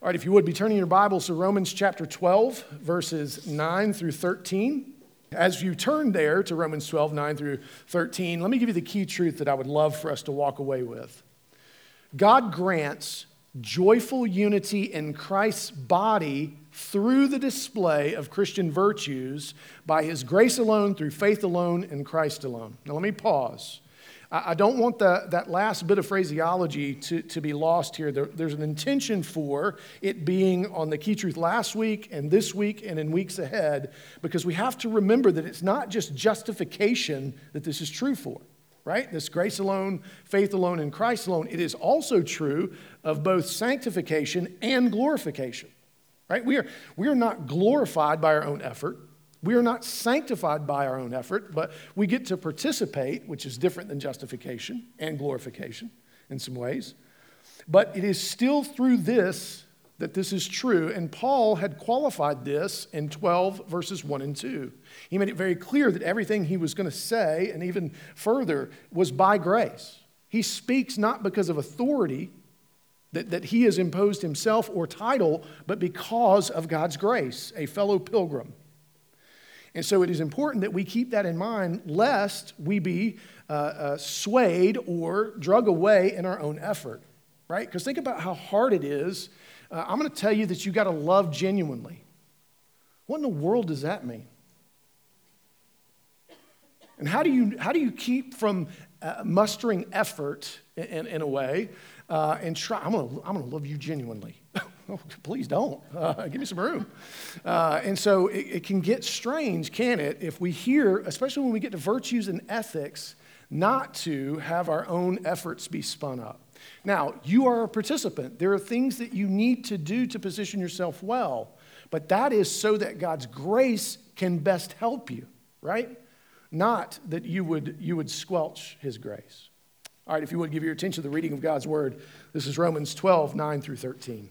All right, if you would be turning your Bibles to Romans chapter 12, verses 9 through 13. As you turn there to Romans 12, 9 through 13, let me give you the key truth that I would love for us to walk away with. God grants joyful unity in Christ's body through the display of Christian virtues by his grace alone, through faith alone, in Christ alone. Now, let me pause. I don't want the, that last bit of phraseology to, to be lost here. There, there's an intention for it being on the key truth last week and this week and in weeks ahead because we have to remember that it's not just justification that this is true for, right? This grace alone, faith alone, and Christ alone. It is also true of both sanctification and glorification, right? We are, we are not glorified by our own effort. We are not sanctified by our own effort, but we get to participate, which is different than justification and glorification in some ways. But it is still through this that this is true. And Paul had qualified this in 12 verses 1 and 2. He made it very clear that everything he was going to say, and even further, was by grace. He speaks not because of authority that, that he has imposed himself or title, but because of God's grace, a fellow pilgrim. And so it is important that we keep that in mind lest we be uh, uh, swayed or drug away in our own effort, right? Because think about how hard it is. Uh, I'm going to tell you that you got to love genuinely. What in the world does that mean? And how do you, how do you keep from uh, mustering effort in, in a way uh, and try? I'm going to I'm going to love you genuinely. Oh, please don't. Uh, give me some room. Uh, and so it, it, can get strange, can it, if we hear, especially when we get to virtues and ethics, not to have our own efforts be spun up. Now, you are a participant. There are things that you need to do to position yourself well, but that is so that God's grace can best help you, right? Not that you would, you would squelch his grace. All right, if you would give your attention to the reading of God's word, this is Romans 12, 9 through 13.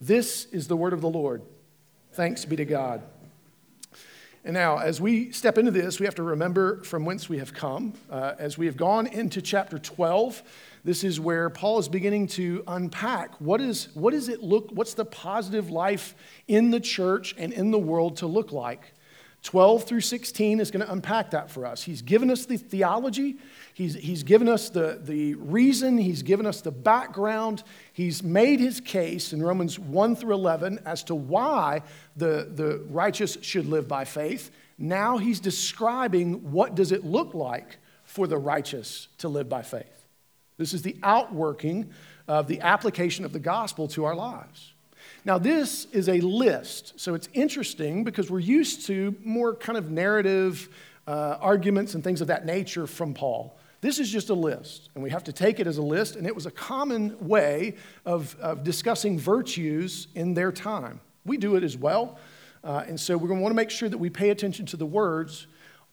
This is the word of the Lord. Thanks be to God. And now, as we step into this, we have to remember from whence we have come. Uh, as we have gone into chapter 12, this is where Paul is beginning to unpack what, is, what does it look, what's the positive life in the church and in the world to look like? 12 through 16 is going to unpack that for us. He's given us the theology, he's, he's given us the, the reason, he's given us the background, he's made his case in Romans 1 through 11 as to why the, the righteous should live by faith. Now he's describing what does it look like for the righteous to live by faith. This is the outworking of the application of the gospel to our lives. Now, this is a list, so it's interesting because we're used to more kind of narrative uh, arguments and things of that nature from Paul. This is just a list, and we have to take it as a list, and it was a common way of, of discussing virtues in their time. We do it as well, uh, and so we're going to want to make sure that we pay attention to the words.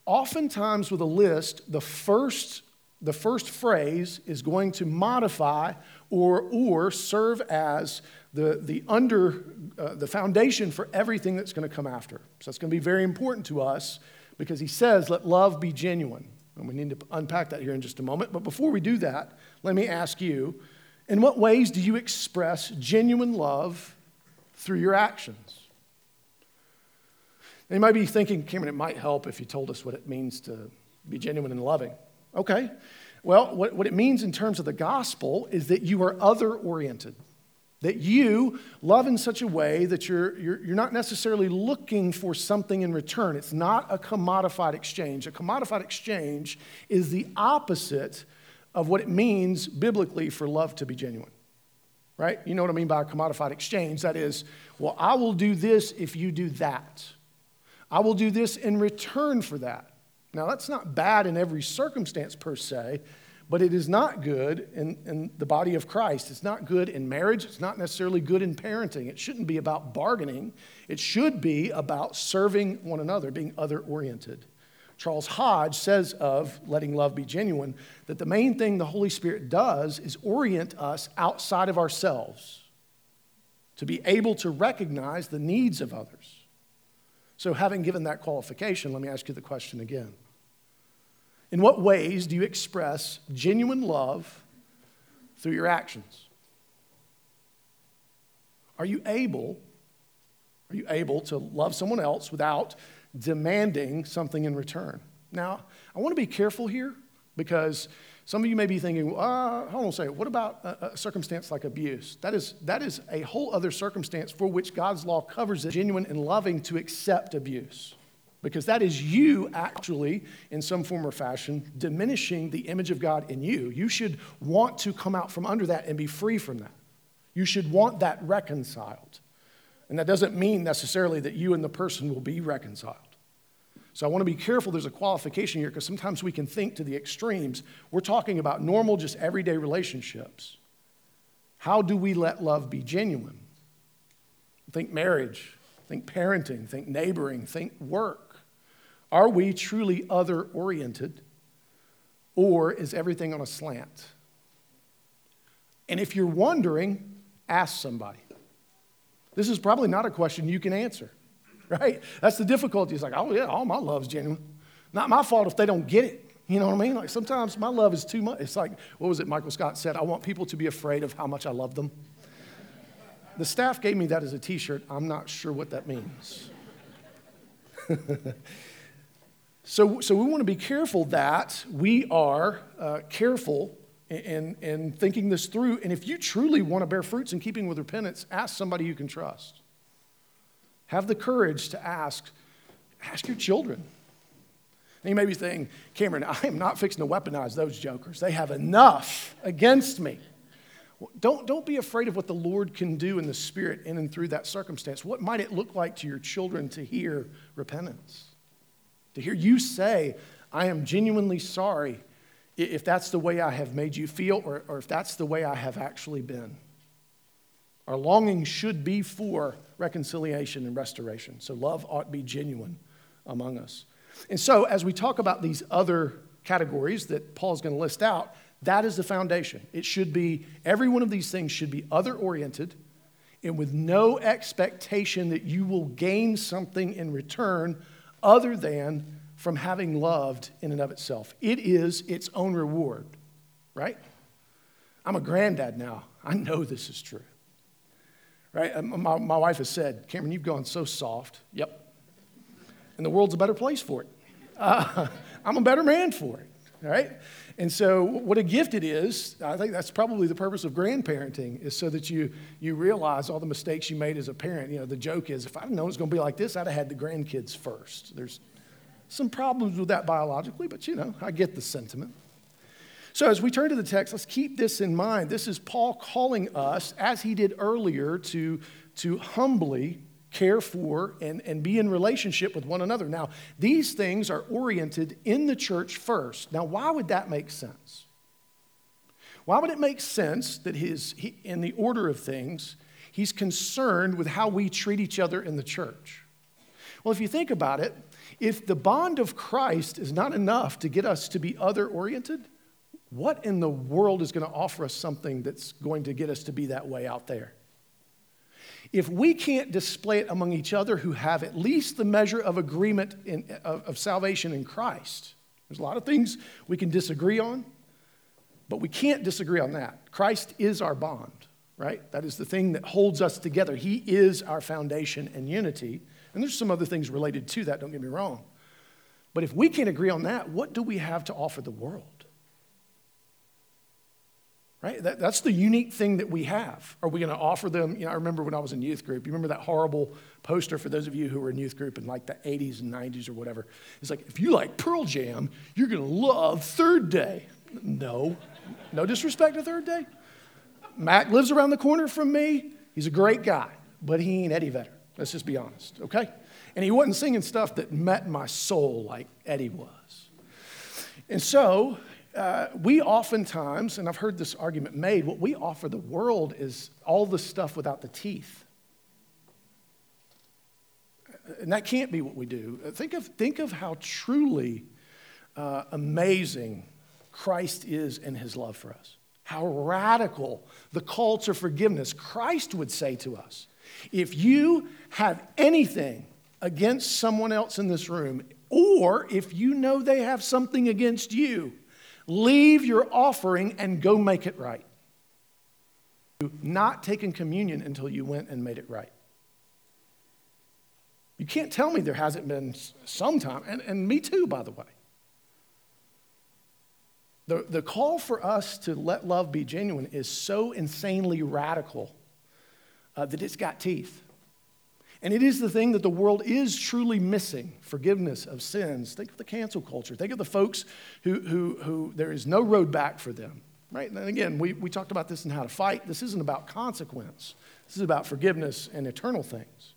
Oftentimes, with a list, the first, the first phrase is going to modify or, or serve as the, the under, uh, the foundation for everything that's going to come after. So it's going to be very important to us because he says, let love be genuine. And we need to unpack that here in just a moment. But before we do that, let me ask you in what ways do you express genuine love through your actions? Now, you might be thinking, Cameron, it might help if you told us what it means to be genuine and loving. Okay. Well, what, what it means in terms of the gospel is that you are other oriented. That you love in such a way that you're, you're, you're not necessarily looking for something in return. It's not a commodified exchange. A commodified exchange is the opposite of what it means biblically for love to be genuine. Right? You know what I mean by a commodified exchange? That is, well, I will do this if you do that. I will do this in return for that. Now, that's not bad in every circumstance per se, but it is not good in, in the body of Christ. It's not good in marriage. It's not necessarily good in parenting. It shouldn't be about bargaining. It should be about serving one another, being other oriented. Charles Hodge says of letting love be genuine that the main thing the Holy Spirit does is orient us outside of ourselves to be able to recognize the needs of others. So, having given that qualification, let me ask you the question again. In what ways do you express genuine love through your actions? Are you able, are you able to love someone else without demanding something in return? Now, I want to be careful here because some of you may be thinking, uh, hold on a second, what about a, a, circumstance like abuse? That is, that is a whole other circumstance for which God's law covers it, genuine and loving to accept abuse because that is you actually, in some form or fashion, diminishing the image of God in you. You should want to come out from under that and be free from that. You should want that reconciled. And that doesn't mean necessarily that you and the person will be reconciled. So I want to be careful there's a qualification here because sometimes we can think to the extremes. We're talking about normal, just everyday relationships. How do we let love be genuine? Think marriage, think parenting, think neighboring, think work. Are we truly other oriented, or is everything on a slant? And if you're wondering, ask somebody. This is probably not a question you can answer, right? That's the difficulty. It's like, oh, yeah, all my love's genuine. Not my fault if they don't get it. You know what I mean? Like sometimes my love is too much. It's like, what was it Michael Scott said? I want people to be afraid of how much I love them. The staff gave me that as a t shirt. I'm not sure what that means. So, so we want to be careful that we are uh, careful in, in thinking this through. And if you truly want to bear fruits in keeping with repentance, ask somebody you can trust. Have the courage to ask, ask your children. And you may be saying, Cameron, I am not fixing to weaponize those jokers. They have enough against me. Don't, don't be afraid of what the Lord can do in the Spirit in and through that circumstance. What might it look like to your children to hear repentance? To hear you say, I am genuinely sorry if that's the way I have made you feel or, or if that's the way I have actually been. Our longing should be for reconciliation and restoration. So love ought to be genuine among us. And so, as we talk about these other categories that Paul's going to list out, that is the foundation. It should be, every one of these things should be other oriented and with no expectation that you will gain something in return other than from having loved in and of itself. It is its own reward, right? I'm a granddad now. I know this is true. Right? Uh, my, my wife has said, Cameron, you've gone so soft. Yep. And the world's a better place for it. Uh, I'm a better man for it. Right? And so, what a gift it is, I think that's probably the purpose of grandparenting, is so that you, you realize all the mistakes you made as a parent. You know, the joke is if I'd known it was going to be like this, I'd have had the grandkids first. There's some problems with that biologically, but you know, I get the sentiment. So, as we turn to the text, let's keep this in mind. This is Paul calling us, as he did earlier, to, to humbly care for, and, and be in relationship with one another. Now, these things are oriented in the church first. Now, why would that make sense? Why would it make sense that his, he, in the order of things, he's concerned with how we treat each other in the church? Well, if you think about it, if the bond of Christ is not enough to get us to be other oriented, what in the world is going to offer us something that's going to get us to be that way out there? If we can't display it among each other who have at least the measure of agreement in, of, of salvation in Christ, there's a lot of things we can disagree on, but we can't disagree on that. Christ is our bond, right? That is the thing that holds us together. He is our foundation and unity. And there's some other things related to that, don't get me wrong. But if we can't agree on that, what do we have to offer the world? Right? That, that's the unique thing that we have. Are we going to offer them? You know, I remember when I was in youth group, you remember that horrible poster for those of you who were in youth group in like the 80s and 90s or whatever? It's like, if you like Pearl Jam, you're going to love Third Day. No, no disrespect to Third Day. Mac lives around the corner from me. He's a great guy, but he ain't Eddie Vedder. Let's just be honest, okay? And he wasn't singing stuff that met my soul like Eddie was. And so, uh, we oftentimes, and I've heard this argument made, what we offer the world is all the stuff without the teeth. And that can't be what we do. Think of, think of how truly uh, amazing Christ is in his love for us. How radical the call to forgiveness. Christ would say to us if you have anything against someone else in this room, or if you know they have something against you, leave your offering and go make it right. Not taking communion until you went and made it right. You can't tell me there hasn't been some time, and, and me too, by the way. The, the call for us to let love be genuine is so insanely radical uh, that it's got teeth. And it is the thing that the world is truly missing forgiveness of sins. Think of the cancel culture. Think of the folks who, who, who there is no road back for them. Right? And again, we, we talked about this in How to Fight. This isn't about consequence, this is about forgiveness and eternal things.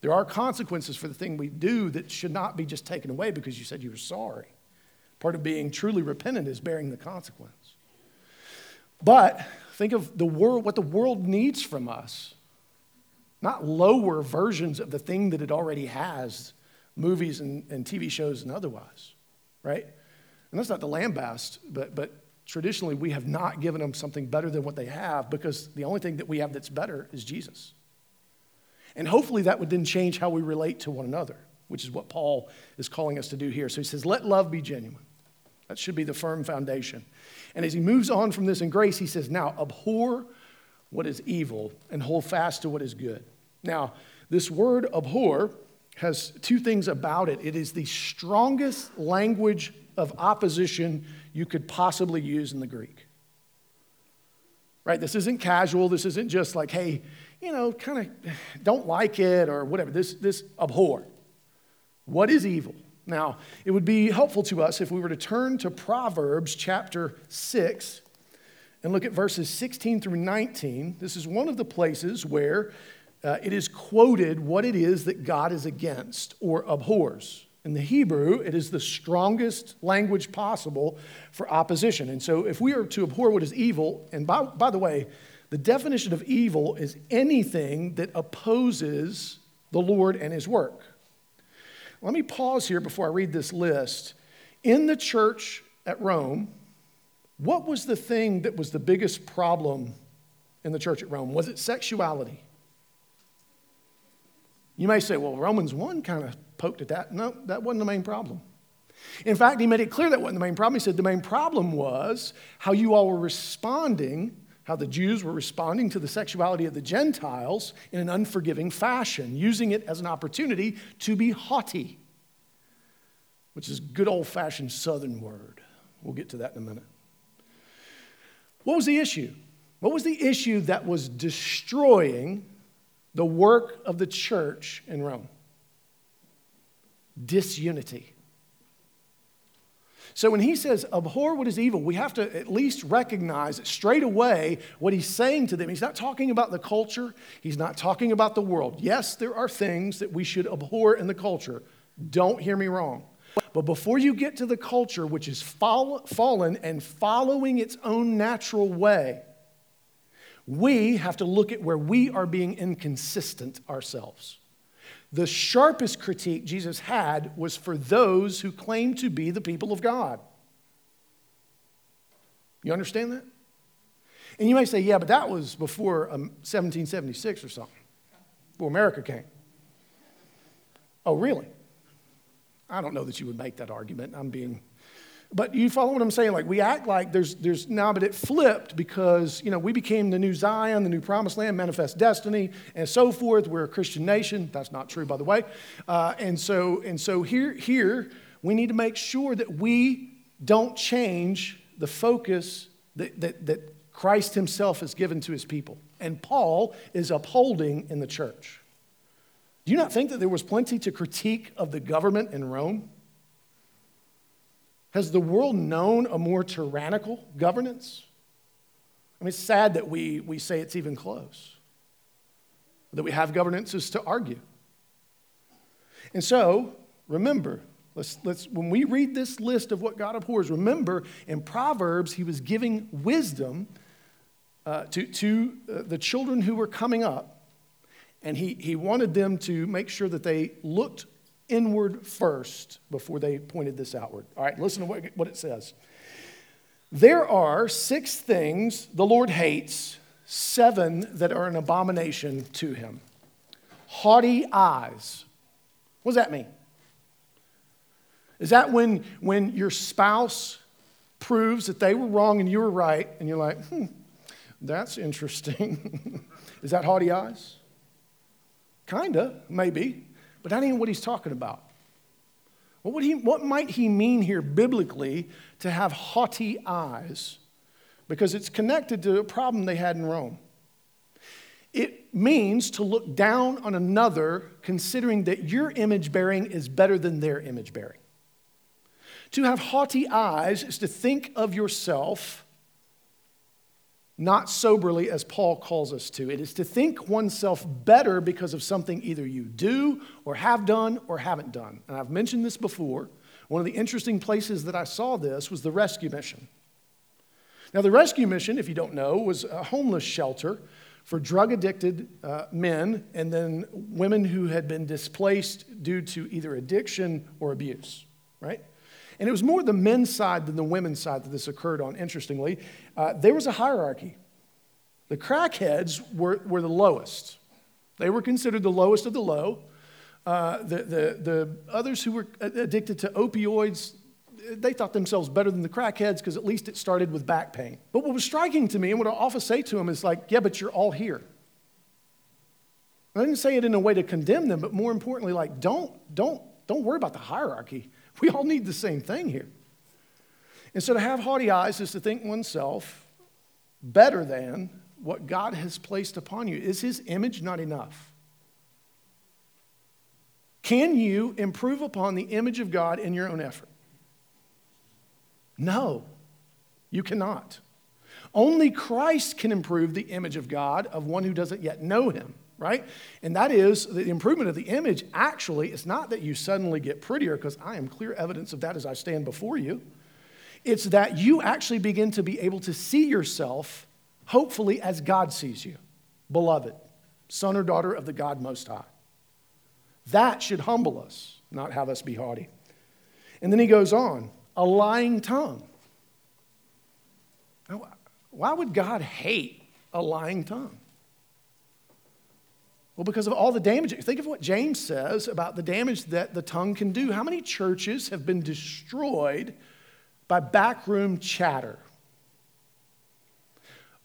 There are consequences for the thing we do that should not be just taken away because you said you were sorry. Part of being truly repentant is bearing the consequence. But think of the world, what the world needs from us not lower versions of the thing that it already has, movies and, and TV shows and otherwise, right? And that's not the lambast, but, but traditionally we have not given them something better than what they have because the only thing that we have that's better is Jesus. And hopefully that would then change how we relate to one another, which is what Paul is calling us to do here. So he says, let love be genuine. That should be the firm foundation. And as he moves on from this in grace, he says, now abhor what is evil and hold fast to what is good. Now, this word abhor has two things about it. It is the strongest language of opposition you could possibly use in the Greek. Right? This isn't casual. This isn't just like, hey, you know, kind of don't like it or whatever. This, this abhor. What is evil? Now, it would be helpful to us if we were to turn to Proverbs chapter 6 and look at verses 16 through 19. This is one of the places where uh, it is quoted what it is that God is against or abhors. In the Hebrew, it is the strongest language possible for opposition. And so, if we are to abhor what is evil, and by, by the way, the definition of evil is anything that opposes the Lord and his work. Let me pause here before I read this list. In the church at Rome, what was the thing that was the biggest problem in the church at Rome? Was it sexuality? You may say, well, Romans 1 kind of poked at that. No, that wasn't the main problem. In fact, he made it clear that wasn't the main problem. He said the main problem was how you all were responding, how the Jews were responding to the sexuality of the Gentiles in an unforgiving fashion, using it as an opportunity to be haughty, which is a good old fashioned southern word. We'll get to that in a minute. What was the issue? What was the issue that was destroying the work of the church in Rome disunity. So when he says, abhor what is evil, we have to at least recognize straight away what he's saying to them. He's not talking about the culture, he's not talking about the world. Yes, there are things that we should abhor in the culture. Don't hear me wrong. But before you get to the culture, which is fall, fallen and following its own natural way, we have to look at where we are being inconsistent ourselves. The sharpest critique Jesus had was for those who claim to be the people of God. You understand that? And you may say, yeah, but that was before um, 1776 or something, before America came. Oh, really? I don't know that you would make that argument. I'm being but you follow what I'm saying? Like we act like there's there's now, but it flipped because you know we became the new Zion, the new Promised Land, manifest destiny, and so forth. We're a Christian nation. That's not true, by the way. Uh, and so and so here here we need to make sure that we don't change the focus that, that, that Christ Himself has given to His people, and Paul is upholding in the church. Do you not think that there was plenty to critique of the government in Rome? Has the world known a more tyrannical governance? I mean, it's sad that we, we say it's even close, that we have governances to argue. And so, remember, Let's, let's, when we read this list of what God abhors, remember in Proverbs, he was giving wisdom uh, to, to uh, the children who were coming up, and he, he wanted them to make sure that they looked inward first before they pointed this outward. All right, listen to what, what it says. There are six things the Lord hates, seven that are an abomination to him. Haughty eyes. What does that mean? Is that when, when your spouse proves that they were wrong and you were right, and you're like, hmm, that's interesting? Is that haughty eyes? Kinda, maybe, but that ain't what he's talking about. What, would he, what might he mean here biblically to have haughty eyes? Because it's connected to a problem they had in Rome. It means to look down on another, considering that your image bearing is better than their image bearing. To have haughty eyes is to think of yourself not soberly as Paul calls us to. It is to think oneself better because of something either you do or have done or haven't done. And I've mentioned this before. One of the interesting places that I saw this was the rescue mission. Now, the rescue mission, if you don't know, was a homeless shelter for drug addicted uh, men and then women who had been displaced due to either addiction or abuse, right? And it was more the men's side than the women's side that this occurred on, interestingly. Uh, there was a hierarchy. The crackheads were, were the lowest, they were considered the lowest of the low. Uh, the, the, the others who were addicted to opioids, they thought themselves better than the crackheads because at least it started with back pain. But what was striking to me, and what I often say to them, is like, yeah, but you're all here. I didn't say it in a way to condemn them, but more importantly, like, don't, don't, don't worry about the hierarchy. We all need the same thing here. And so to have haughty eyes is to think oneself better than what God has placed upon you. Is his image not enough? Can you improve upon the image of God in your own effort? No, you cannot. Only Christ can improve the image of God of one who doesn't yet know him right? And that is the improvement of the image. Actually, it's not that you suddenly get prettier, because I am clear evidence of that as I stand before you. It's that you actually begin to be able to see yourself, hopefully, as God sees you, beloved, son or daughter of the God Most High. That should humble us, not have us be haughty. And then he goes on a lying tongue. Now, why would God hate a lying tongue? Well, because of all the damage. Think of what James says about the damage that the tongue can do. How many churches have been destroyed by backroom chatter?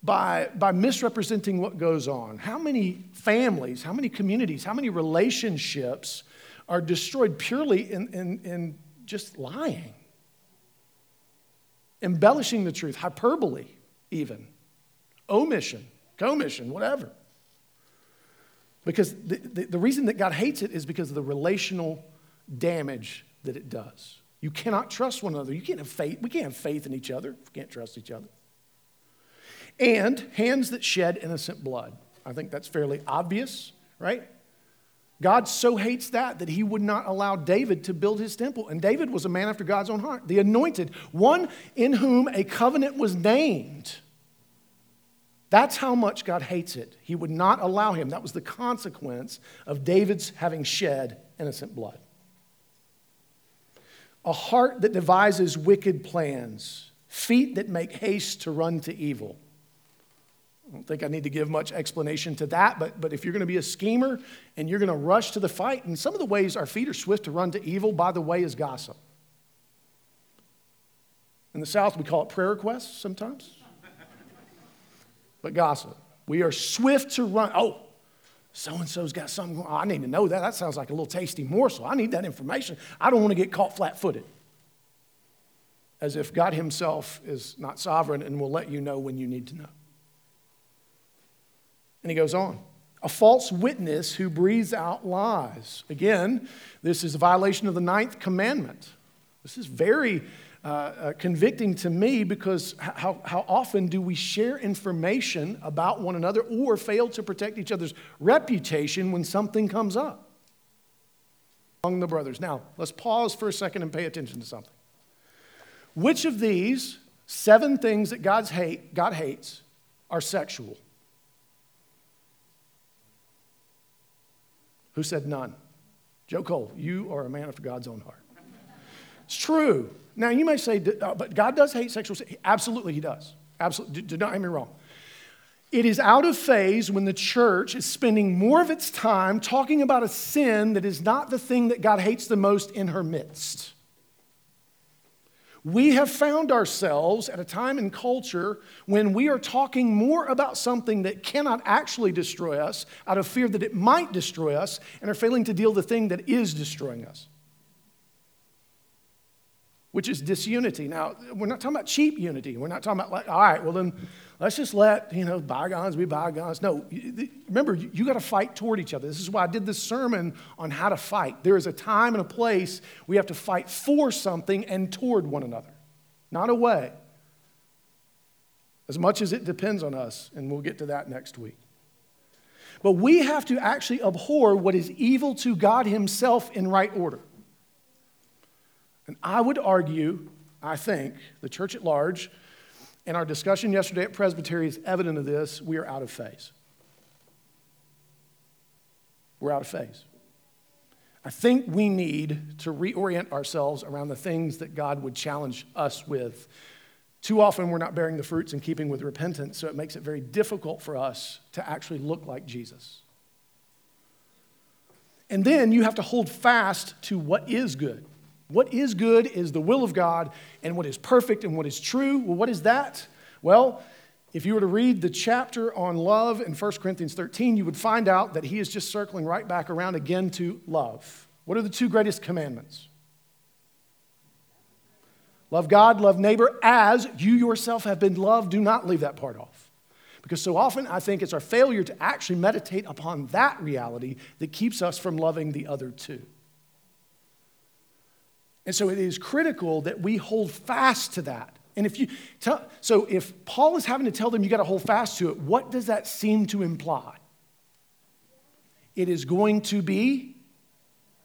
By, by misrepresenting what goes on? How many families, how many communities, how many relationships are destroyed purely in, in, in just lying? Embellishing the truth, hyperbole, even, omission, commission, whatever. Because the, the, the, reason that God hates it is because of the relational damage that it does. You cannot trust one another. You can't have faith. We can't have faith in each other. We can't trust each other. And hands that shed innocent blood. I think that's fairly obvious, right? God so hates that that he would not allow David to build his temple. And David was a man after God's own heart, the anointed, one in whom a covenant was named. That's how much God hates it. He would not allow him. That was the consequence of David's having shed innocent blood. A heart that devises wicked plans, feet that make haste to run to evil. I don't think I need to give much explanation to that, but, but if you're going to be a schemer and you're going to rush to the fight, and some of the ways our feet are swift to run to evil, by the way, is gossip. In the South, we call it prayer requests sometimes but gossip. We are swift to run. Oh, so and so's got something. I need to know that. That sounds like a little tasty morsel. I need that information. I don't want to get caught flat footed. As if God Himself is not sovereign and will let you know when you need to know. And He goes on a false witness who breathes out lies. Again, this is a violation of the ninth commandment. This is very uh, uh, convicting to me because how, how often do we share information about one another or fail to protect each other's reputation when something comes up? among the brothers. Now, let's pause for a second and pay attention to something. Which of these seven things that God's hate, God hates are sexual? Who said none? Joe Cole, you are a man after God's own heart. It's true. Now, you may say, uh, but God does hate sexual sin. Absolutely, He does. Absolutely. Do, not get me wrong. It is out of phase when the church is spending more of its time talking about a sin that is not the thing that God hates the most in her midst. We have found ourselves at a time in culture when we are talking more about something that cannot actually destroy us out of fear that it might destroy us and are failing to deal the thing that is destroying us which is disunity. Now, we're not talking about cheap unity. We're not talking about, like, all right, well, then let's just let, you know, bygones be bygones. No, remember, you got to fight toward each other. This is why I did this sermon on how to fight. There is a time and a place we have to fight for something and toward one another, not away. As much as it depends on us, and we'll get to that next week. But we have to actually abhor what is evil to God Himself in right order. And I would argue, I think, the church at large, and our discussion yesterday at Presbytery is evident of this, we are out of phase. We're out of phase. I think we need to reorient ourselves around the things that God would challenge us with. Too often, we're not bearing the fruits in keeping with repentance, so it makes it very difficult for us to actually look like Jesus. And then you have to hold fast to what is good. What is good is the will of God, and what is perfect and what is true. Well, what is that? Well, if you were to read the chapter on love in 1 Corinthians 13, you would find out that he is just circling right back around again to love. What are the two greatest commandments? Love God, love neighbor as you yourself have been loved. Do not leave that part off. Because so often I think it's our failure to actually meditate upon that reality that keeps us from loving the other two. And so it is critical that we hold fast to that. And if you tell, so if Paul is having to tell them you got to hold fast to it, what does that seem to imply? It is going to be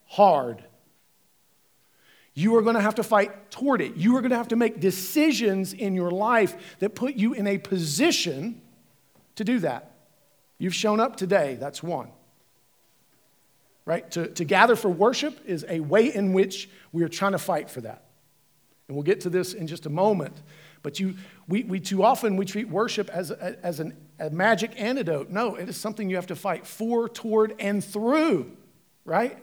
hard. You are going to have to fight toward it. You are going to have to make decisions in your life that put you in a position to do that. You've shown up today, that's one right? To, to gather for worship is a way in which we are trying to fight for that. And we'll get to this in just a moment. But you, we, we too often we treat worship as, a, as an, a magic antidote. No, it is something you have to fight for, toward, and through, right?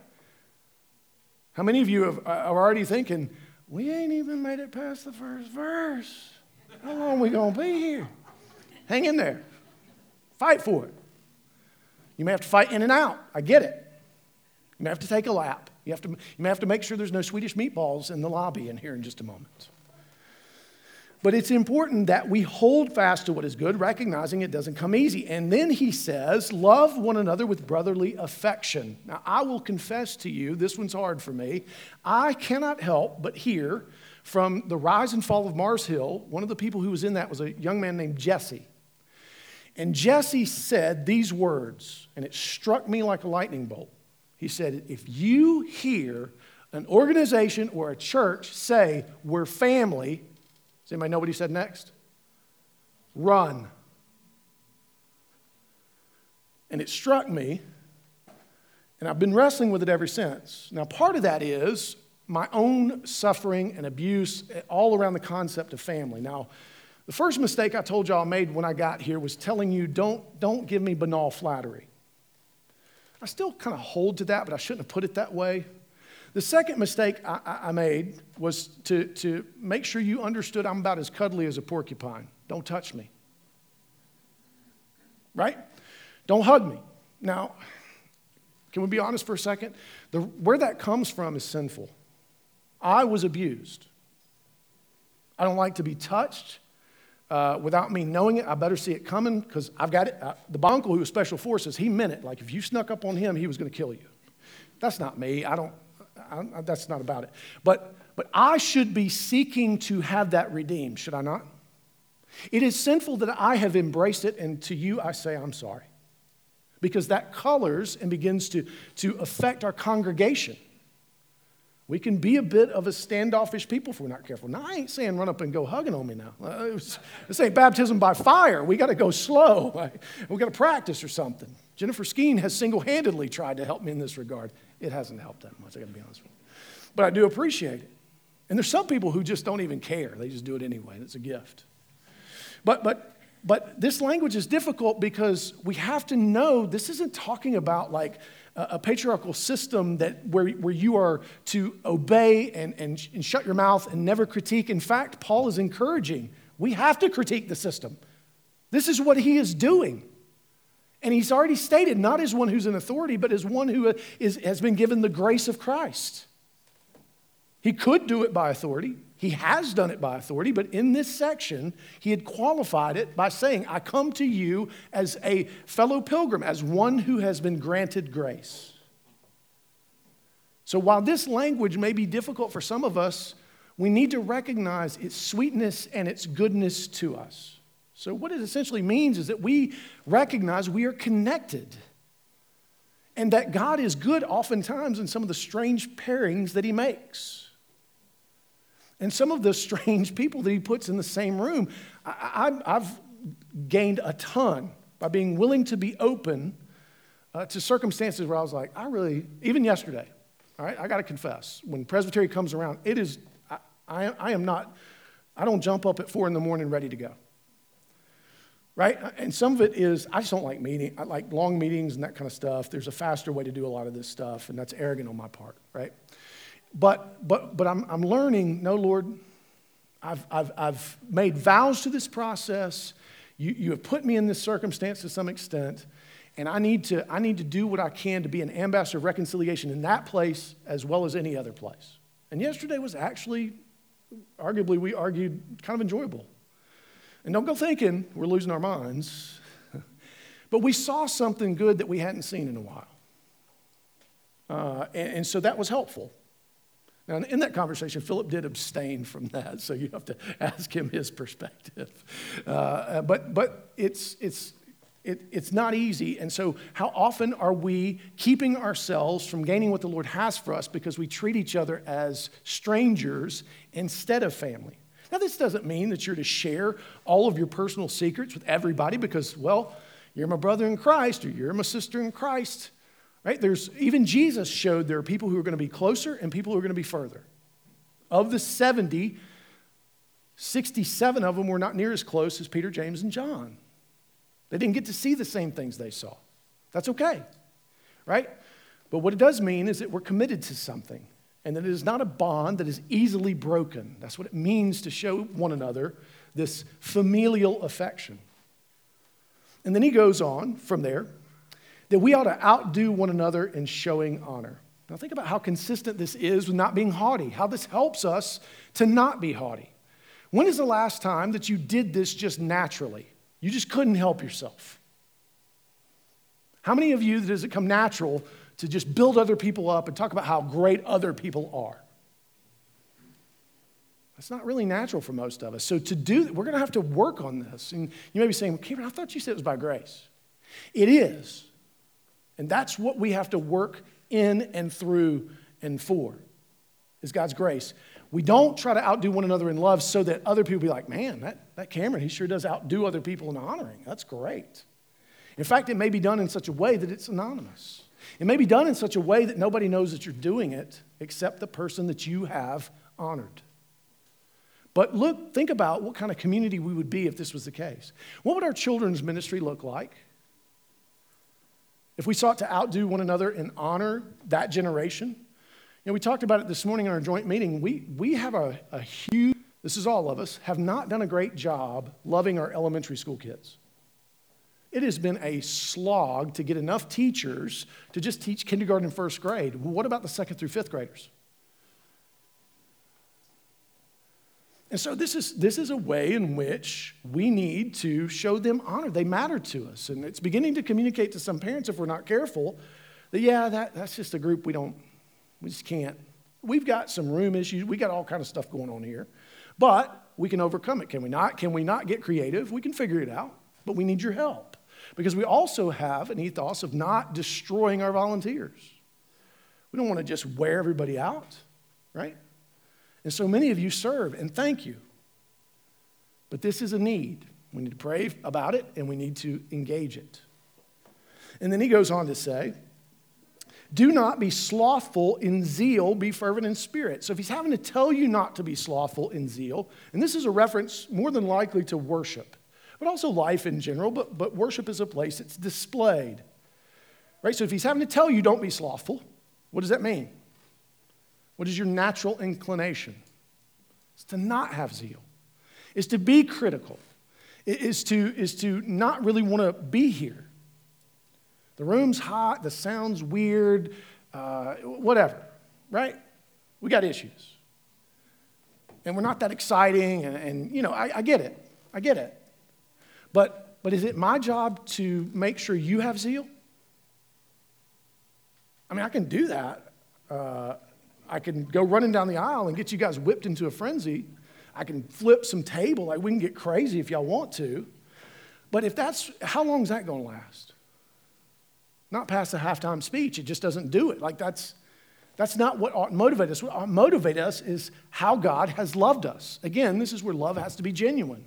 How many of you have, are already thinking, we ain't even made it past the first verse? How long are we going to be here? Hang in there. Fight for it. You may have to fight in and out. I get it. You may have to take a lap. You, have to, you may have to make sure there's no Swedish meatballs in the lobby in here in just a moment. But it's important that we hold fast to what is good, recognizing it doesn't come easy. And then he says, Love one another with brotherly affection. Now, I will confess to you, this one's hard for me. I cannot help but hear from the rise and fall of Mars Hill, one of the people who was in that was a young man named Jesse. And Jesse said these words, and it struck me like a lightning bolt. He said, if you hear an organization or a church say, we're family, does anybody know what he said next? Run. And it struck me, and I've been wrestling with it ever since. Now, part of that is my own suffering and abuse all around the concept of family. Now, the first mistake I told y'all I made when I got here was telling you don't, don't give me banal flattery. I still kind of hold to that, but I shouldn't have put it that way. The second mistake I, I, made was to, to make sure you understood I'm about as cuddly as a porcupine. Don't touch me. Right? Don't hug me. Now, can we be honest for a second? The, where that comes from is sinful. I was abused. I don't like to be touched uh, without me knowing it. I better see it coming because I've got it. Uh, the uncle who was special forces, he meant it. Like if you snuck up on him, he was going to kill you. That's not me. I don't. I, that's not about it. But but I should be seeking to have that redeemed. Should I not? It is sinful that I have embraced it, and to you I say I'm sorry, because that colors and begins to to affect our congregation. We can be a bit of a standoffish people if we're not careful. Now, I ain't saying run up and go hugging on me now. Uh, this ain't baptism by fire. We got to go slow. We got to practice or something. Jennifer Skeen has single handedly tried to help me in this regard. It hasn't helped that much, I got to be honest with you. But I do appreciate it. And there's some people who just don't even care, they just do it anyway, it's a gift. But, but, but this language is difficult because we have to know this isn't talking about like, a patriarchal system that where, where you are to obey and, and, and shut your mouth and never critique. In fact, Paul is encouraging we have to critique the system. This is what he is doing. And he's already stated, not as one who's in authority, but as one who uh, is, has been given the grace of Christ. He could do it by authority, he has done it by authority, but in this section, he had qualified it by saying, I come to you as a fellow pilgrim, as one who has been granted grace. So while this language may be difficult for some of us, we need to recognize its sweetness and its goodness to us. So, what it essentially means is that we recognize we are connected and that God is good oftentimes in some of the strange pairings that He makes. And some of the strange people that he puts in the same room, I, have gained a ton by being willing to be open uh, to circumstances where I was like, I really, even yesterday, all right, I got to confess, when Presbytery comes around, it is, I, I, I am not, I don't jump up at four in the morning ready to go right? And some of it is I just don't like meeting. I like long meetings and that kind of stuff. There's a faster way to do a lot of this stuff, and that's arrogant on my part, right? But, but, but I'm, I'm learning, no, Lord, I've, I've, I've made vows to this process. You, you have put me in this circumstance to some extent, and I need, to, I need to do what I can to be an ambassador of reconciliation in that place as well as any other place. And yesterday was actually, arguably, we argued kind of enjoyable. And don't go thinking we're losing our minds, but we saw something good that we hadn't seen in a while. Uh, and, and so that was helpful. Now, in that conversation, Philip did abstain from that, so you have to ask him his perspective. Uh, but but it's, it's, it, it's not easy. And so, how often are we keeping ourselves from gaining what the Lord has for us because we treat each other as strangers instead of family? Now, this doesn't mean that you're to share all of your personal secrets with everybody because, well, you're my brother in Christ or you're my sister in Christ. Right? There's even Jesus showed there are people who are going to be closer and people who are going to be further. Of the 70, 67 of them were not near as close as Peter, James, and John. They didn't get to see the same things they saw. That's okay. Right? But what it does mean is that we're committed to something and that it is not a bond that is easily broken. That's what it means to show one another this familial affection. And then he goes on from there that we ought to outdo one another in showing honor. Now, think about how consistent this is with not being haughty, how this helps us to not be haughty. When is the last time that you did this just naturally? You just couldn't help yourself. How many of you does it come natural to just build other people up and talk about how great other people are? That's not really natural for most of us. So to do that, we're going to have to work on this. And you may be saying, Cameron, I thought you said it was by grace. It is. And that's what we have to work in and through and for, is God's grace. We don't try to outdo one another in love so that other people be like, man, that, that Cameron, he sure does outdo other people in honoring. That's great. In fact, it may be done in such a way that it's anonymous. It may be done in such a way that nobody knows that you're doing it except the person that you have honored. But look, think about what kind of community we would be if this was the case. What would our children's ministry look like? If we sought to outdo one another and honor that generation, you know, we talked about it this morning in our joint meeting. We, we have a, a huge, this is all of us, have not done a great job loving our elementary school kids. It has been a slog to get enough teachers to just teach kindergarten and first grade. what about the second through fifth graders? And so this is, this is a way in which we need to show them honor. They matter to us. And it's beginning to communicate to some parents, if we're not careful, that, yeah, that, that's just a group we don't, we just can't. We've got some room issues. We got all kind of stuff going on here. But we can overcome it, can we not? Can we not get creative? We can figure it out, but we need your help. Because we also have an ethos of not destroying our volunteers. We don't want to just wear everybody out. right? And so many of you serve, and thank you. But this is a need. We need to pray about it and we need to engage it. And then he goes on to say, do not be slothful in zeal, be fervent in spirit. So if he's having to tell you not to be slothful in zeal, and this is a reference more than likely to worship, but also life in general, but, but worship is a place it's displayed. Right? So if he's having to tell you don't be slothful, what does that mean? What is your natural inclination? It's to not have zeal. It's to be critical. It is to, is to not really want to be here. The room's hot, the sound's weird, uh, whatever, right? We got issues. And we're not that exciting, and, and you know, I, I get it. I get it. But, but is it my job to make sure you have zeal? I mean, I can do that. Uh, I can go running down the aisle and get you guys whipped into a frenzy. I can flip some table. Like, we can get crazy if y'all want to. But if that's, how long is that going to last? not past the halftime speech. It just doesn't do it. Like that's, that's not what ought motivate us. What ought motivate us is how God has loved us. Again, this is where love has to be genuine.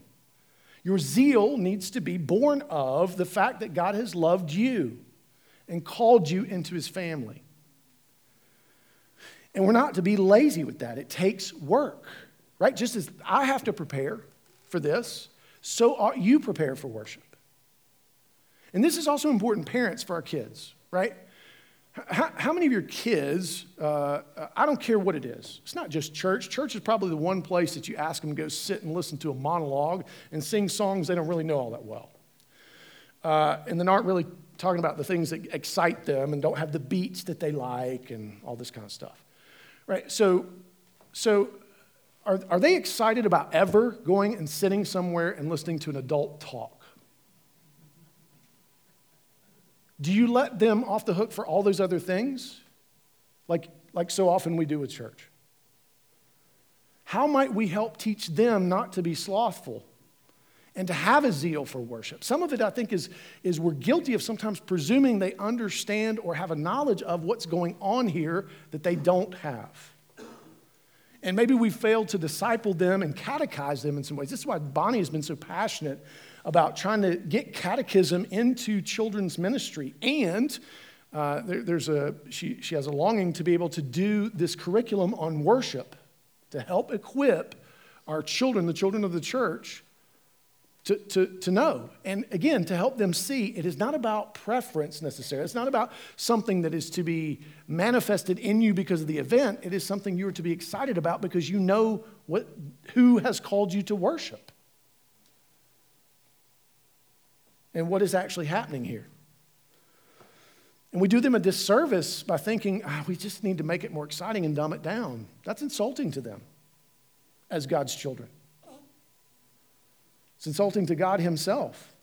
Your zeal needs to be born of the fact that God has loved you and called you into his family. And we're not to be lazy with that. It takes work, right? Just as I have to prepare for this, so ought you prepare for worship. And this is also important, parents, for our kids, right? How, how many of your kids, uh, I don't care what it is, it's not just church. Church is probably the one place that you ask them to go sit and listen to a monologue and sing songs they don't really know all that well. Uh, and then aren't really talking about the things that excite them and don't have the beats that they like and all this kind of stuff. Right? So, so are, are they excited about ever going and sitting somewhere and listening to an adult talk? Do you let them off the hook for all those other things? Like, like so often we do with church. How might we help teach them not to be slothful and to have a zeal for worship? Some of it, I think, is, is we're guilty of sometimes presuming they understand or have a knowledge of what's going on here that they don't have. And maybe we failed to disciple them and catechize them in some ways. This is why Bonnie has been so passionate about trying to get catechism into children's ministry. And uh, there, there's a, she, she has a longing to be able to do this curriculum on worship to help equip our children, the children of the church, to, to, to know. And again, to help them see it is not about preference necessarily. It's not about something that is to be manifested in you because of the event. It is something you are to be excited about because you know what, who has called you to worship. and what is actually happening here. And we do them a disservice by thinking, ah, we just need to make it more exciting and dumb it down. That's insulting to them as God's children. It's insulting to God Himself.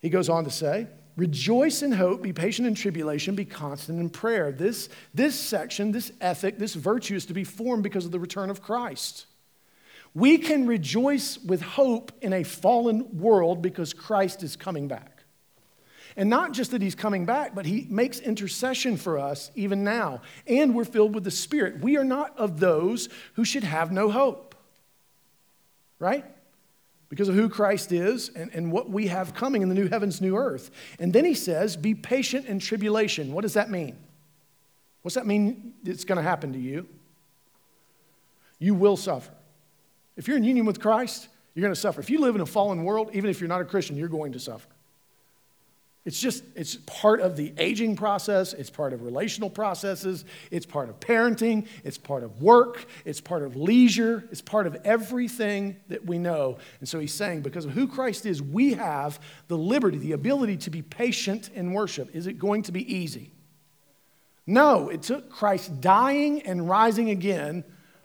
He goes on to say, Rejoice in hope, be patient in tribulation, be constant in prayer. This, this section, this ethic, this virtue is to be formed because of the return of Christ. We can rejoice with hope in a fallen world because Christ is coming back. And not just that he's coming back, but he makes intercession for us even now. And we're filled with the Spirit. We are not of those who should have no hope, right? Because of who Christ is and, and what we have coming in the new heavens, new earth. And then he says, Be patient in tribulation. What does that mean? What's that mean it's going to happen to you? You will suffer. If you're in union with Christ, you're going to suffer. If you live in a fallen world, even if you're not a Christian, you're going to suffer. It's just, it's part of the aging process. It's part of relational processes. It's part of parenting. It's part of work. It's part of leisure. It's part of everything that we know. And so he's saying, because of who Christ is, we have the liberty, the ability to be patient in worship. Is it going to be easy? No, it took Christ dying and rising again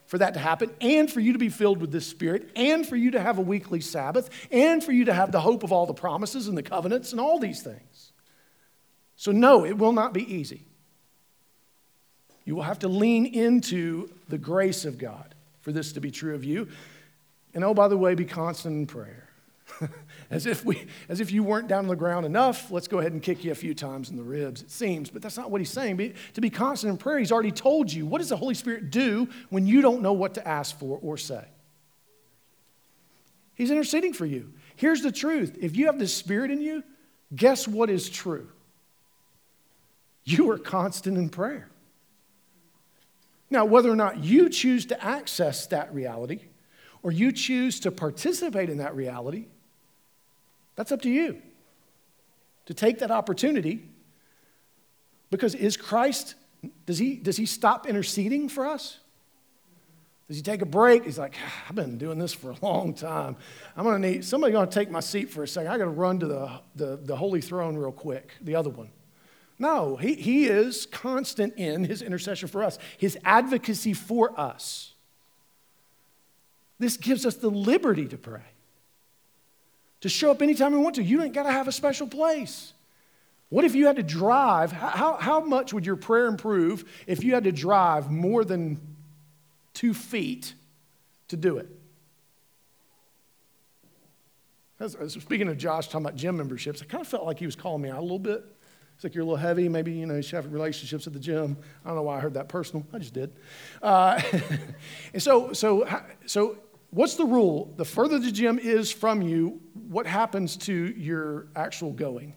for that to happen, and for you to be filled with this Spirit, and for you to have a weekly Sabbath, and for you to have the hope of all the promises and the covenants and all these things. So, no, it will not be easy. You will have to lean into the grace of God for this to be true of you. And oh, by the way, be constant in prayer. As if, we, as if you weren't down on the ground enough. Let's go ahead and kick you a few times in the ribs, it seems. But that's not what he's saying. To be constant in prayer, he's already told you. What does the Holy Spirit do when you don't know what to ask for or say? He's interceding for you. Here's the truth if you have the Spirit in you, guess what is true? You are constant in prayer. Now, whether or not you choose to access that reality or you choose to participate in that reality, that's up to you to take that opportunity. Because is Christ, does he, does he stop interceding for us? Does he take a break? He's like, ah, I've been doing this for a long time. I'm going to need, somebody going to take my seat for a second. I got to run to the, the, the holy throne real quick, the other one. No, he, he is constant in his intercession for us, his advocacy for us. This gives us the liberty to pray, to show up anytime we want to. You ain't got to have a special place. What if you had to drive? How, how much would your prayer improve if you had to drive more than two feet to do it? Speaking of Josh talking about gym memberships, I kind of felt like he was calling me out a little bit. It's like you're a little heavy. Maybe you know you should have relationships at the gym. I don't know why I heard that personal. I just did. Uh, and so, so, so What's the rule? The further the gym is from you, what happens to your actual going?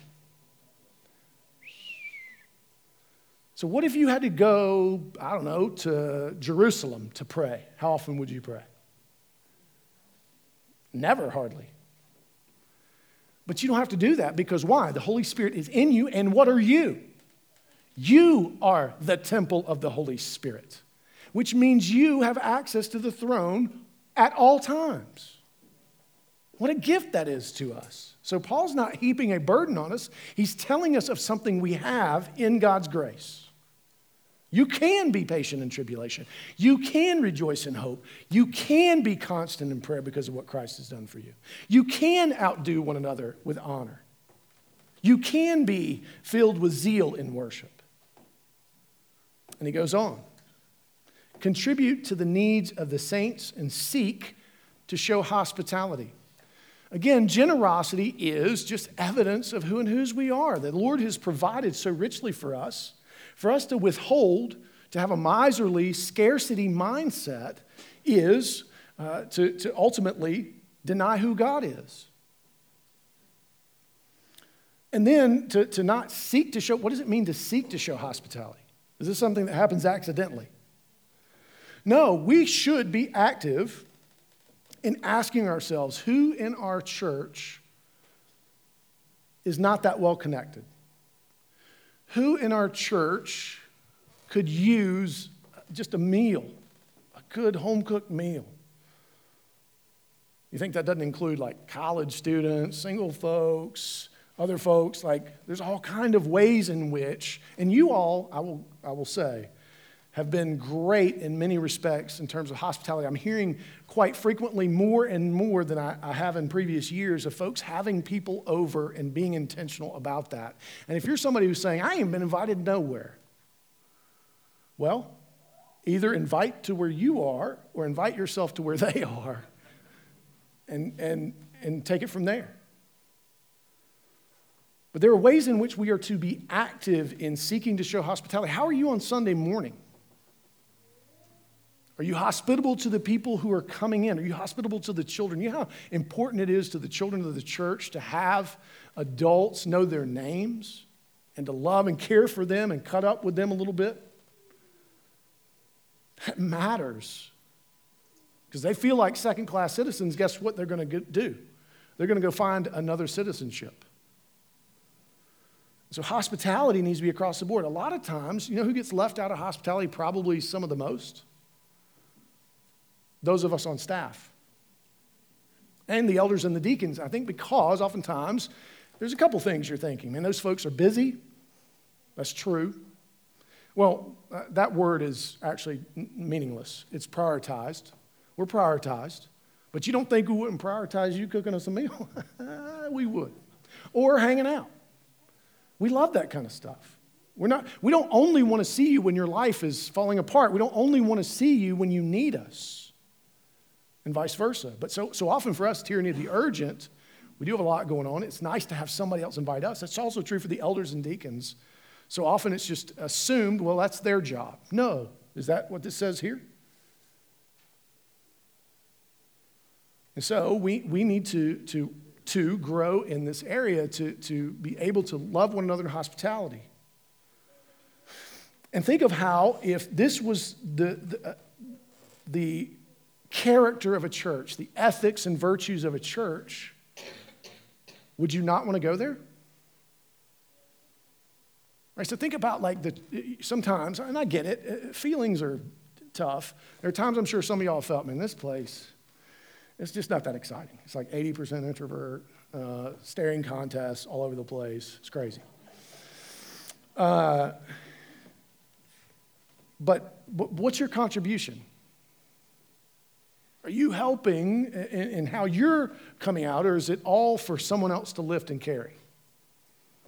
So, what if you had to go, I don't know, to Jerusalem to pray? How often would you pray? Never, hardly. But you don't have to do that because why? The Holy Spirit is in you, and what are you? You are the temple of the Holy Spirit, which means you have access to the throne at all times. What a gift that is to us. So, Paul's not heaping a burden on us, he's telling us of something we have in God's grace. You can be patient in tribulation. You can rejoice in hope. You can be constant in prayer because of what Christ has done for you. You can outdo one another with honor. You can be filled with zeal in worship. And he goes on contribute to the needs of the saints, and seek to show hospitality. Again, generosity is just evidence of who and whose we are. The Lord has provided so richly for us. For us to withhold, to have a miserly scarcity mindset, is uh, to, to ultimately deny who God is. And then to, to not seek to show, what does it mean to seek to show hospitality? Is this something that happens accidentally? No, we should be active in asking ourselves who in our church is not that well connected? Who in our church could use just a meal, a good home cooked meal? You think that doesn't include like college students, single folks, other folks? Like, there's all kind of ways in which, and you all, I will, I will say, have been great in many respects in terms of hospitality. I'm hearing quite frequently more and more than I, I, have in previous years of folks having people over and being intentional about that. And if you're somebody who's saying, I ain't been invited nowhere, well, either invite to where you are or invite yourself to where they are and, and, and take it from there. But there are ways in which we are to be active in seeking to show hospitality. How are you on Sunday morning? Are you hospitable to the people who are coming in? Are you hospitable to the children? You know how important it is to the children of the church to have adults know their names and to love and care for them and cut up with them a little bit? That matters. Because they feel like second class citizens, guess what they're going to do? They're going to go find another citizenship. So hospitality needs to be across the board. A lot of times, you know who gets left out of hospitality probably some of the most? Those of us on staff and the elders and the deacons. I think because oftentimes there's a couple things you're thinking. Man, those folks are busy. That's true. Well, uh, that word is actually meaningless. It's prioritized. We're prioritized. But you don't think we wouldn't prioritize you cooking us a meal? we would. Or hanging out. We love that kind of stuff. We're not, we don't only want to see you when your life is falling apart. We don't only want to see you when you need us and vice versa. But so, so often for us, tyranny of the urgent, We do have a lot going on. It's nice to have somebody else invite us. That's also true for the elders and deacons. So often it's just assumed, well, that's their job. No. Is that what this says here? And so we, we need to, to, to grow in this area to, to be able to love one another in hospitality. And think of how, if this was the, the, uh, the character of a church, the ethics and virtues of a church, would you not want to go there? Right, so think about like the sometimes, and I get it, uh, feelings are tough. There are times I'm sure some of y'all felt, man, this place, it's just not that exciting. It's like 80% introvert, uh, staring contests all over the place. It's crazy. Uh, but, but what's your contribution? Are you helping in, in, how you're coming out, or is it all for someone else to lift and carry?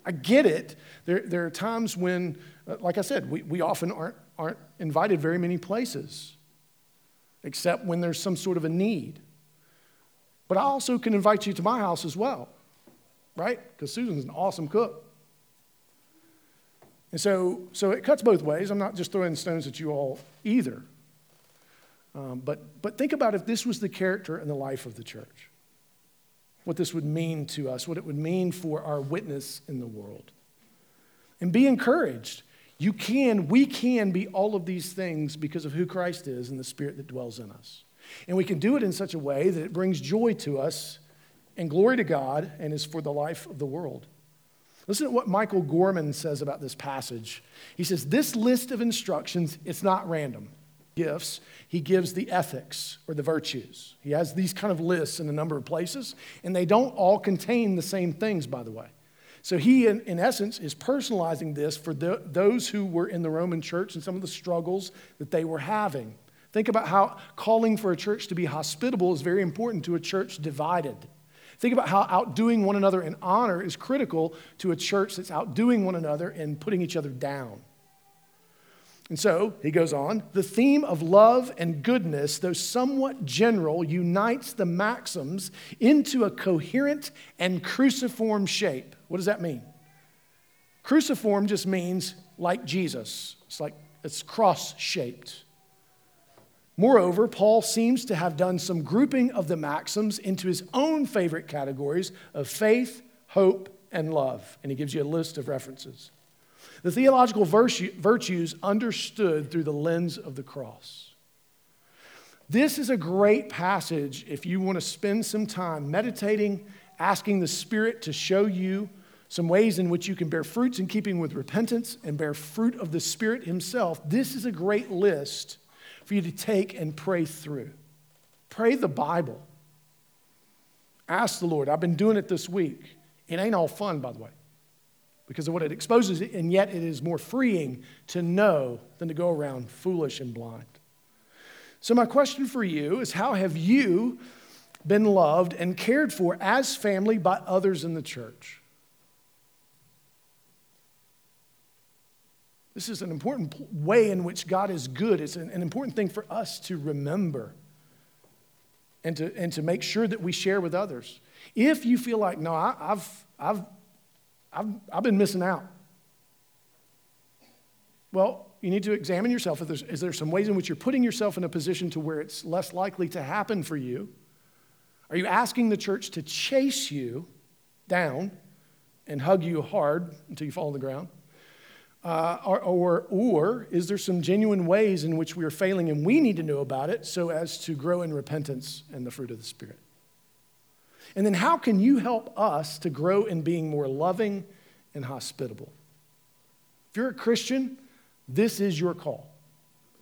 I get it. There, there are times when, uh, like I said, we, we often aren't, aren't invited very many places, except when there's some sort of a need. But I also can invite you to my house as well, right? Because Susan's an awesome cook. And so, so it cuts both ways. I'm not just throwing stones at you all either. Um, but, but think about if this was the character and the life of the church, what this would mean to us, what it would mean for our witness in the world. And be encouraged. You can, we can be all of these things because of who Christ is and the Spirit that dwells in us. And we can do it in such a way that it brings joy to us and glory to God and is for the life of the world. Listen to what Michael Gorman says about this passage. He says, This list of instructions, it's not random. Gifts, he gives the ethics or the virtues. He has these kind of lists in a number of places, and they don't all contain the same things, by the way. So he, in, in essence, is personalizing this for the, those who were in the Roman church and some of the struggles that they were having. Think about how calling for a church to be hospitable is very important to a church divided. Think about how outdoing one another in honor is critical to a church that's outdoing one another and putting each other down. And so he goes on the theme of love and goodness, though somewhat general, unites the maxims into a coherent and cruciform shape. What does that mean? Cruciform just means like Jesus, it's like it's cross shaped. Moreover, Paul seems to have done some grouping of the maxims into his own favorite categories of faith, hope, and love. And he gives you a list of references. The theological virtues understood through the lens of the cross. This is a great passage if you want to spend some time meditating, asking the Spirit to show you some ways in which you can bear fruits in keeping with repentance and bear fruit of the Spirit Himself. This is a great list for you to take and pray through. Pray the Bible. Ask the Lord. I've been doing it this week. It ain't all fun, by the way, because of what it exposes, and yet it is more freeing to know than to go around foolish and blind. So, my question for you is how have you been loved and cared for as family by others in the church? This is an important way in which God is good. It's an, an important thing for us to remember and to, and to make sure that we share with others. If you feel like, no, I, I've, I've, I've, I've been missing out, well, you need to examine yourself. Is there some ways in which you're putting yourself in a position to where it's less likely to happen for you? Are you asking the church to chase you down and hug you hard until you fall on the ground? Uh, or, or, or is there some genuine ways in which we are failing and we need to know about it so as to grow in repentance and the fruit of the Spirit? And then how can you help us to grow in being more loving and hospitable? If you're a Christian, this is your call.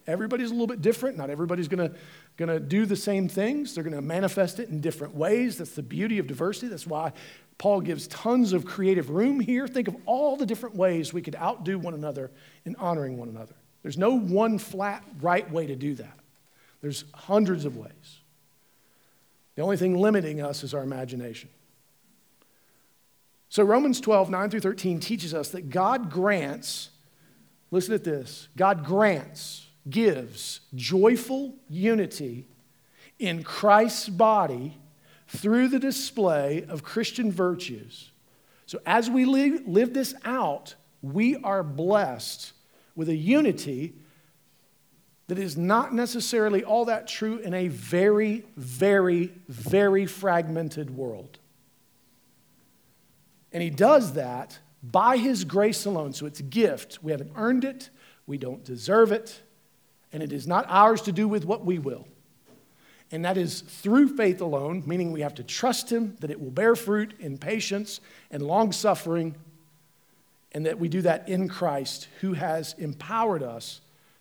Everybody's a little bit different. Not everybody's going to do the same things. They're going to manifest it in different ways. That's the beauty of diversity. That's why Paul gives tons of creative room here. Think of all the different ways we could outdo one another in honoring one another. There's no one flat right way to do that, there's hundreds of ways. The only thing limiting us is our imagination. So, Romans 12, 9 through 13 teaches us that God grants, listen at this, God grants, gives joyful unity in Christ's body through the display of Christian virtues. So, as we live, live this out, we are blessed with a unity that is not necessarily all that true in a very, very, very fragmented world. And he does that by his grace alone. So it's a gift. We haven't earned it, we don't deserve it, and it is not ours to do with what we will. And that is through faith alone, meaning we have to trust him that it will bear fruit in patience and long suffering, and that we do that in Christ, who has empowered us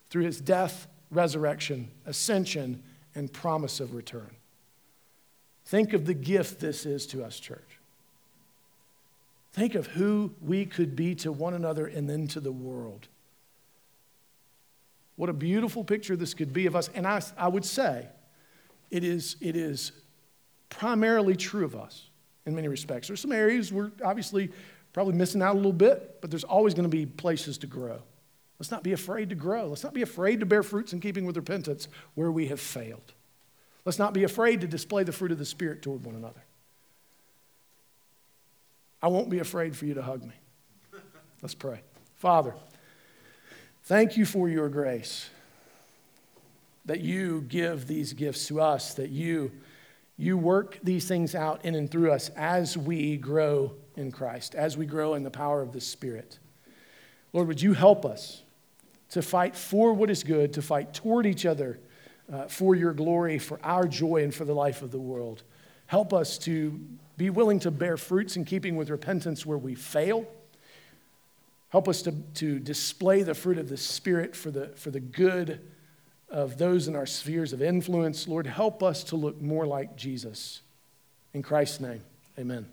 through his death, resurrection, ascension, and promise of return. Think of the gift this is to us, church. Think of who we could be to one another and then to the world. What a beautiful picture this could be of us. And I, I would say it is, it is primarily true of us in many respects. There's some areas we're obviously probably missing out a little bit, but there's always going to be places to grow. Let's not be afraid to grow. Let's not be afraid to bear fruits in keeping with repentance where we have failed. Let's not be afraid to display the fruit of the Spirit toward one another. I won't be afraid for you to hug me. Let's pray. Father, thank you for your grace that you give these gifts to us, that you, you work these things out in and through us as we grow in Christ, as we grow in the power of the Spirit. Lord, would you help us to fight for what is good, to fight toward each other uh, for your glory, for our joy, and for the life of the world. Help us to be willing to bear fruits in keeping with repentance where we fail. Help us to, to display the fruit of the Spirit for the, for the good of those in our spheres of influence. Lord, help us to look more like Jesus. In Christ's name, amen.